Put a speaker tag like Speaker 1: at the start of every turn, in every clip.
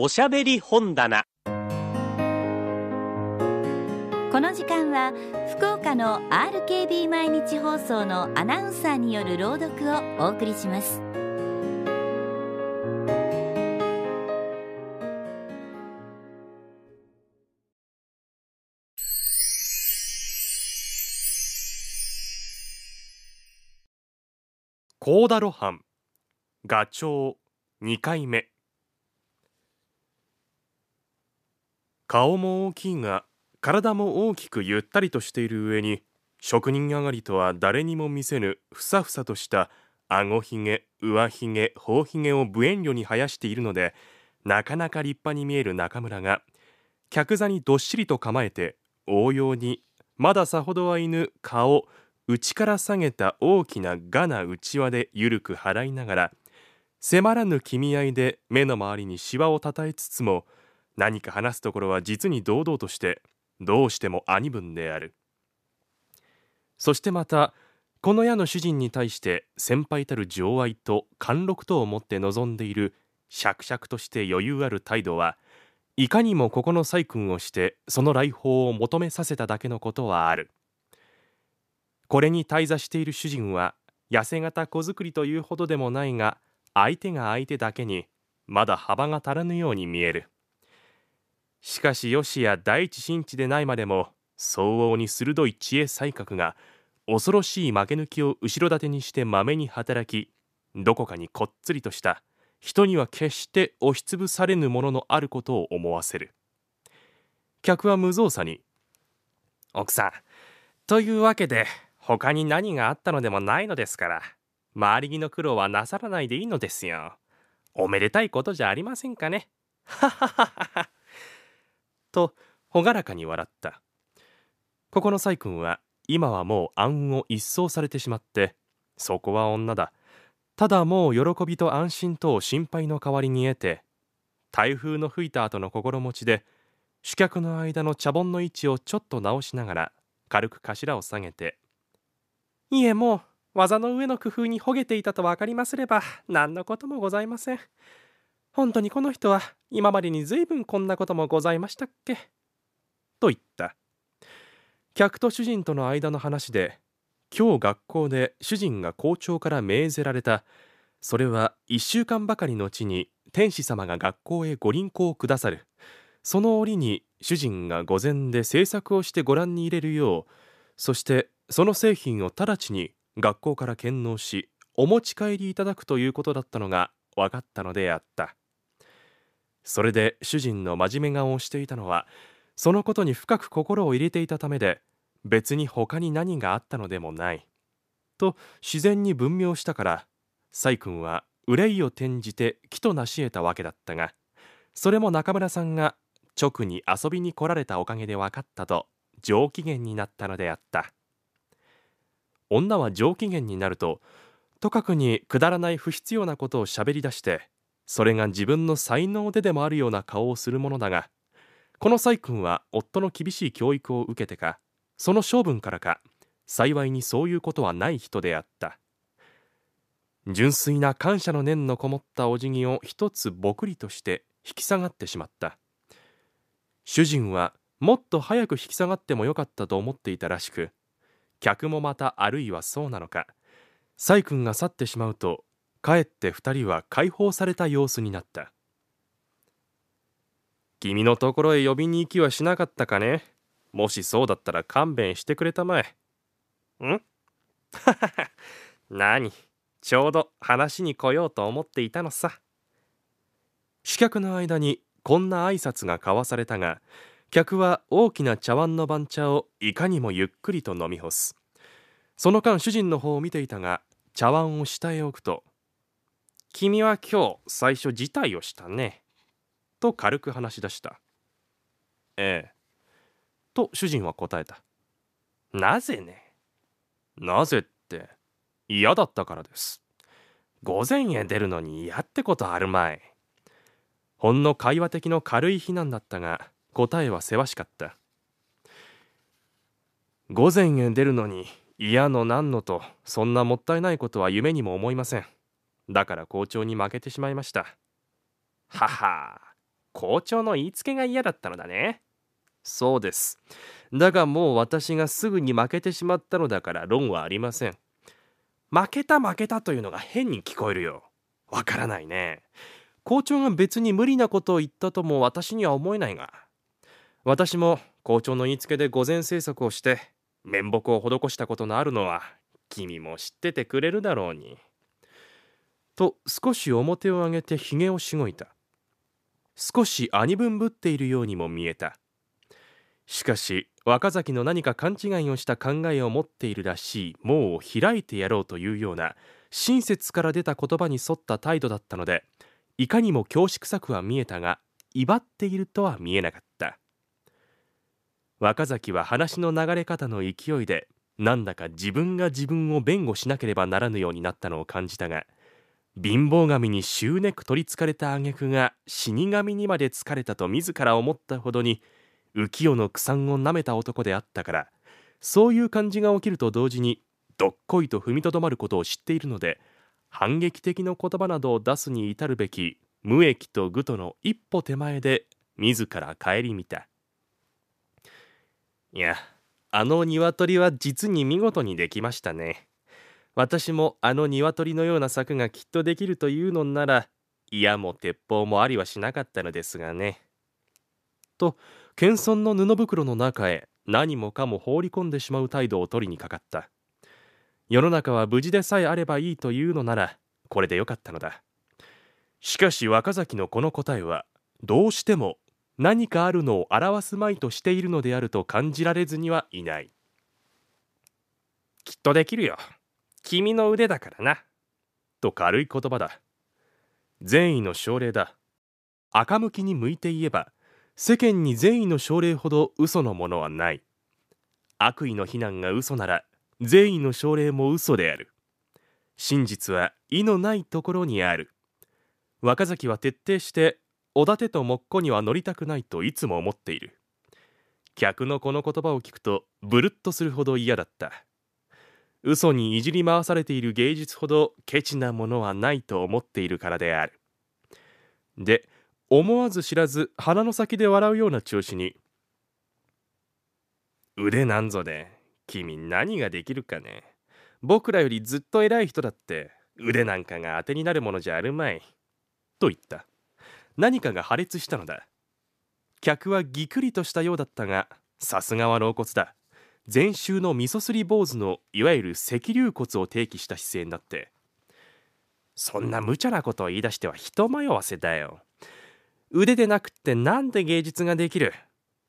Speaker 1: おしゃべり本棚。
Speaker 2: この時間は福岡の RKB 毎日放送のアナウンサーによる朗読をお送りします。
Speaker 3: コーダロハンガチョウ2回目顔も大きいが体も大きくゆったりとしている上に職人上がりとは誰にも見せぬふさふさとした顎ひげ上ひげ頬ひげを無遠慮に生やしているのでなかなか立派に見える中村が客座にどっしりと構えて応用にまださほどは犬顔内から下げた大きながな内輪でゆるく払いながら迫らぬ君合いで目の周りにしわをたたえつつも何か話すところは実に堂々としてどうしても兄分である。そしてまたこの矢の主人に対して先輩たる情愛と貫禄とをもって望んでいる釈々として余裕ある態度はいかにもここの細君をしてその来訪を求めさせただけのことはある。これに滞座している主人は痩せ型子作りというほどでもないが相手が相手だけにまだ幅が足らぬように見える。しかしよしや第一新地でないまでも相応に鋭い知恵才覚が恐ろしい負け抜きを後ろ盾にしてまめに働きどこかにこっつりとした人には決して押しつぶされぬもののあることを思わせる。客は無造作に「奥さんというわけで他に何があったのでもないのですから周り着の苦労はなさらないでいいのですよ。おめでたいことじゃありませんかね。ははははと朗らかに笑った。ここの細君は今はもう暗雲を一掃されてしまってそこは女だ。ただもう喜びと安心とを心配の代わりに得て台風の吹いた後の心持ちで主客の間の茶盆の位置をちょっと直しながら軽く頭を下げていえもう技の上の工夫にほげていたと分かりますれば何のこともございません。本当にこの人は今までに随分こんなこともございましたっけ？と言った。客と主人との間の話で今日学校で主人が校長から命ぜられた。それは1週間ばかりのうちに天使様が学校へご臨行をくださる。その折に主人が御前で制作をしてご覧に入れるようそしてその製品を直ちに学校から献納しお持ち帰りいただくということだったのが分かったのであった。それで主人の真面目顔をしていたのはそのことに深く心を入れていたためで別に他に何があったのでもないと自然に分明したから細君は憂いを転じて木と成し得たわけだったがそれも中村さんが直に遊びに来られたおかげで分かったと上機嫌になったのであった。女は上機嫌になるととかくにくだらない不必要なことをしゃべり出してそれが自分の才能ででもあるような顔をするものだがこの細君は夫の厳しい教育を受けてかその性分からか幸いにそういうことはない人であった。純粋な感謝の念のこもったお辞儀を一つぼくりとして引き下がってしまった。主人はもっと早く引き下がってもよかったと思っていたらしく客もまたあるいはそうなのか細君が去ってしまうとかえって二人は解放された様子になった。君のところへ呼びに行きはしなかったかね？もしそうだったら勘弁してくれたまえ。ん？何？ちょうど話に来ようと思っていたのさ。主客の間にこんな挨拶が交わされたが客は大きな茶碗の番茶をいかにもゆっくりと飲み干す。その間主人の方を見ていたが茶碗を下へ置くと「君は今日最初辞退をしたね」と軽く話し出した「ええ」と主人は答えた「なぜね」なぜって嫌だったからです午前へ出るのに嫌ってことあるまい。ほんの会話的の軽い非難だったが答えはせわしかった午前へ出るのに嫌の何のとそんなもったいないことは夢にも思いません。だから校長に負けてしまいました。はは校長の言いつけが嫌だったのだね。そうです。だがもう私がすぐに負けてしまったのだから論はありません。負けた負けたというのが変に聞こえるよ。わからないね。校長が別に無理なことを言ったとも私には思えないが私も校長の言いつけで午前制作をして面目を施したことのあるのは君も知っててくれるだろうに。と少し面を上げてひげをしごいた。少し兄分ぶっているようにも見えた。しかし若崎の何か勘違いをした考えを持っているらしい門を開いてやろうというような親切から出た言葉に沿った態度だったのでいかにも恐縮臭くは見えたが威張っているとは見えなかった。若崎は話の流れ方の勢いでなんだか自分が自分を弁護しなければならぬようになったのを感じたが貧乏神に執念く取りつかれた挙句が死神にまで疲れたと自ら思ったほどに浮世の草をなめた男であったからそういう感じが起きると同時にどっこいと踏みとどまることを知っているので反撃的の言葉などを出すに至るべき無益と愚との一歩手前で自ら顧みた。いやあの鶏は実に見事にできましたね。私もあの鶏のような策がきっとできるというのなら矢も鉄砲もありはしなかったのですがね。と謙遜の布袋の中へ何もかも放り込んでしまう態度を取りにかかった。世の中は無事でさえあればいいというのならこれでよかったのだ。しかし若崎のこの答えはどうしても何かあるのを表すまいとしているのであると感じられずにはいないきっとできるよ君の腕だからな。と軽い言葉だ。善意の奨励だ。赤向きに向いて言えば、世間に善意の奨励ほど嘘のものはない。悪意の非難が嘘なら、善意の奨励も嘘である。真実は意のないところにある。若崎は徹底して、おだてともっこには乗りたくないといつも思っている。客のこの言葉を聞くと、ブルッとするほど嫌だった。嘘にいじり回されている芸術ほどケチなものはないと思っているからである。で思わず知らず鼻の先で笑うような調子に腕なんぞで君何ができるかね。僕らよりずっと偉い人だって腕なんかが当てになるものじゃあるまい。と言った。何かが破裂したのだ。客はぎくりとしたようだったがさすがは老骨だ。前週の味噌すり坊主のいわゆる赤竜骨を提起した姿勢になって。そんな無茶なことを言い出しては人迷わせだよ。腕でなくってなんで芸術ができる。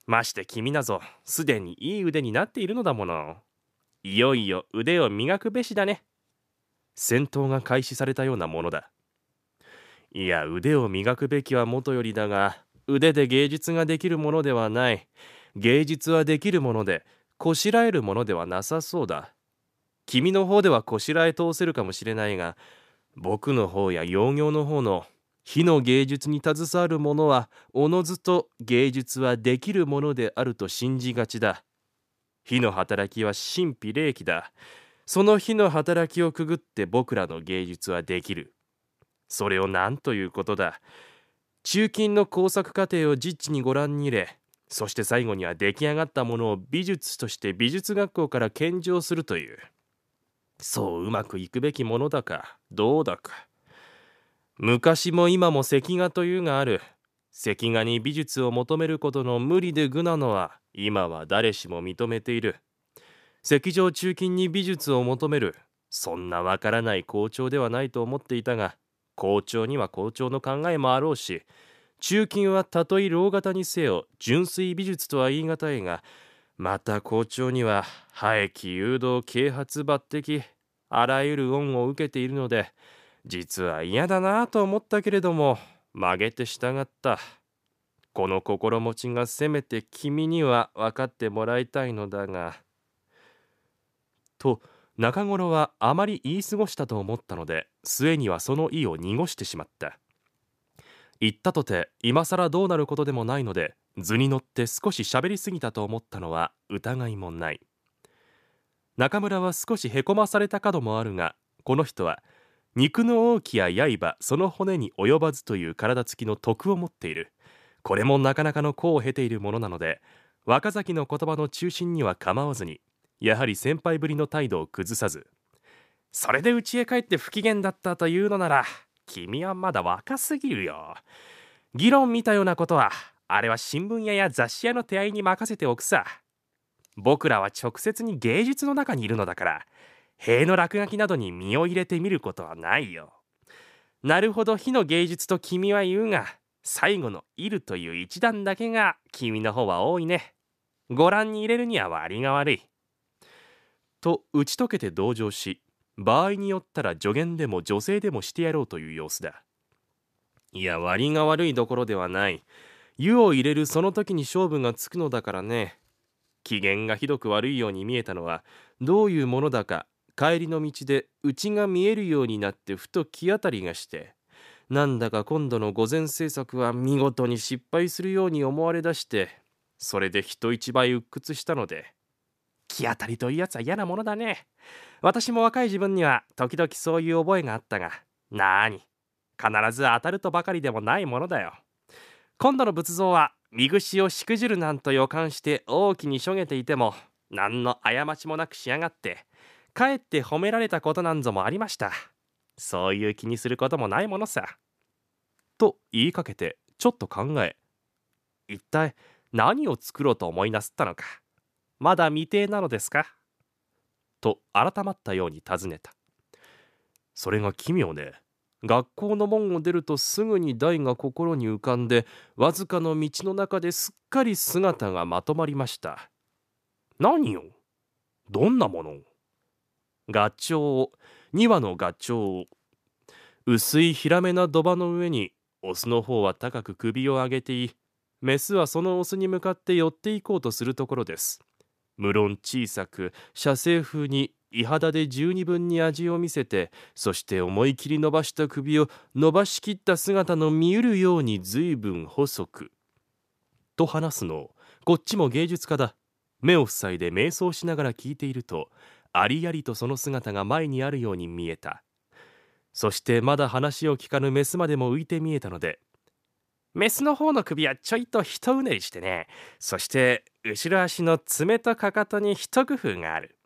Speaker 3: まして君なぞ。すでにいい腕になっているのだもの。いよいよ腕を磨くべしだね。戦闘が開始されたようなものだ。いや腕を磨くべきはもとよりだが腕で芸術ができるものではない。芸術はできるものでこしらえるものではなさそうだ。君の方ではこしらえ通せるかもしれないが僕の方や幼業の方の火の芸術に携わる者はおのずと芸術はできるものであると信じがちだ。火の働きは神秘霊気だ。その火の働きをくぐって僕らの芸術はできる。それを何ということだ。中金の工作過程を実地にご覧に入れそして最後には出来上がったものを美術として美術学校から献上するという。そううまくいくべきものだかどうだか。昔も今も石画というがある。石画に美術を求めることの無理で愚なのは今は誰しも認めている。石上中金に美術を求める。そんなわからない校長ではないと思っていたが校長には校長の考えもあろうし中金はたとえ老型にせよ純粋美術とは言い難いがまた校長には廃棄誘導啓発抜擢あらゆる恩を受けているので実は嫌だなと思ったけれども曲げて従った。この心持ちがせめて君には分かってもらいたいのだが。と中頃はあまり言い過ごしたと思ったので末にはその意を濁してしまった。言ったとて今更どうなることでもないので図に乗って少し喋りすぎたと思ったのは疑いもない。中村は少しへこまされた角もあるがこの人は肉の大きや刃その骨に及ばずという体つきの徳を持っている。これもなかなかの功を経ているものなので若崎の言葉の中心には構わずにやはり先輩ぶりの態度を崩さずそれで家へ帰って不機嫌だったというのなら君はまだ若すぎるよ。議論見たようなことはあれは新聞屋や雑誌屋の手合いに任せておくさ。僕らは直接に芸術の中にいるのだから塀の落書きなどに身を入れてみることはないよ。なるほど火の芸術と君は言うが最後の「いる」という一段だけが君の方は多いね。ご覧に入れるには割が悪い。と打ち解けて同情し場合によったら助言でも女性でもしてやろうという様子だ。いや割が悪いどころではない。湯を入れるその時に勝負がつくのだからね。機嫌がひどく悪いように見えたのはどういうものだか帰りの道で内が見えるようになってふと気当たりがしてなんだか今度の御前政策は見事に失敗するように思われだしてそれで人一倍鬱屈したので気当たりというやつは嫌なものだね。私も若い自分には時々そういう覚えがあったがなーに必ず当たるとばかりでもないものだよ。今度の仏像は見串をしくじるなんと予感して大きにしょげていても何の過ちもなく仕上がってかえって褒められたことなんぞもありました。そういう気にすることもないものさ。と言いかけてちょっと考え一体何を作ろうと思いなすったのか。まだ未定なのですか？と改まったように尋ねた。それが奇妙で学校の門を出るとすぐに台が心に浮かんでわずかの道の中ですっかり姿がまとまりました。何よどんなものガチョウ2羽のガチョウ薄いヒラメな土場の上にオスの方は高く首を上げていメスはそのオスに向かって寄っていこうとするところです。無論小さく写生風に胃肌で十二分に味を見せてそして思い切り伸ばした首を伸ばしきった姿の見ゆるように随分細く。と話すのをこっちも芸術家だ。目を塞いで瞑想しながら聞いているとありありとその姿が前にあるように見えた。そしてまだ話を聞かぬメスまでも浮いて見えたのでメスの方の首はちょいと一うねりしてね。そして後ろ足の爪とかかとに一工夫がある。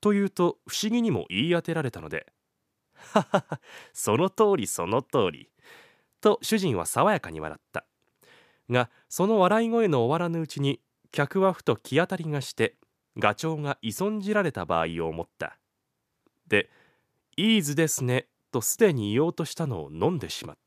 Speaker 3: というと不思議にも言い当てられたので「はははその通りその通り」と主人は爽やかに笑った。がその笑い声の終わらぬうちに客はふと気当たりがしてガチョウが依存じられた場合を思った。で「いい図ですね」とすでに言おうとしたのを飲んでしまった。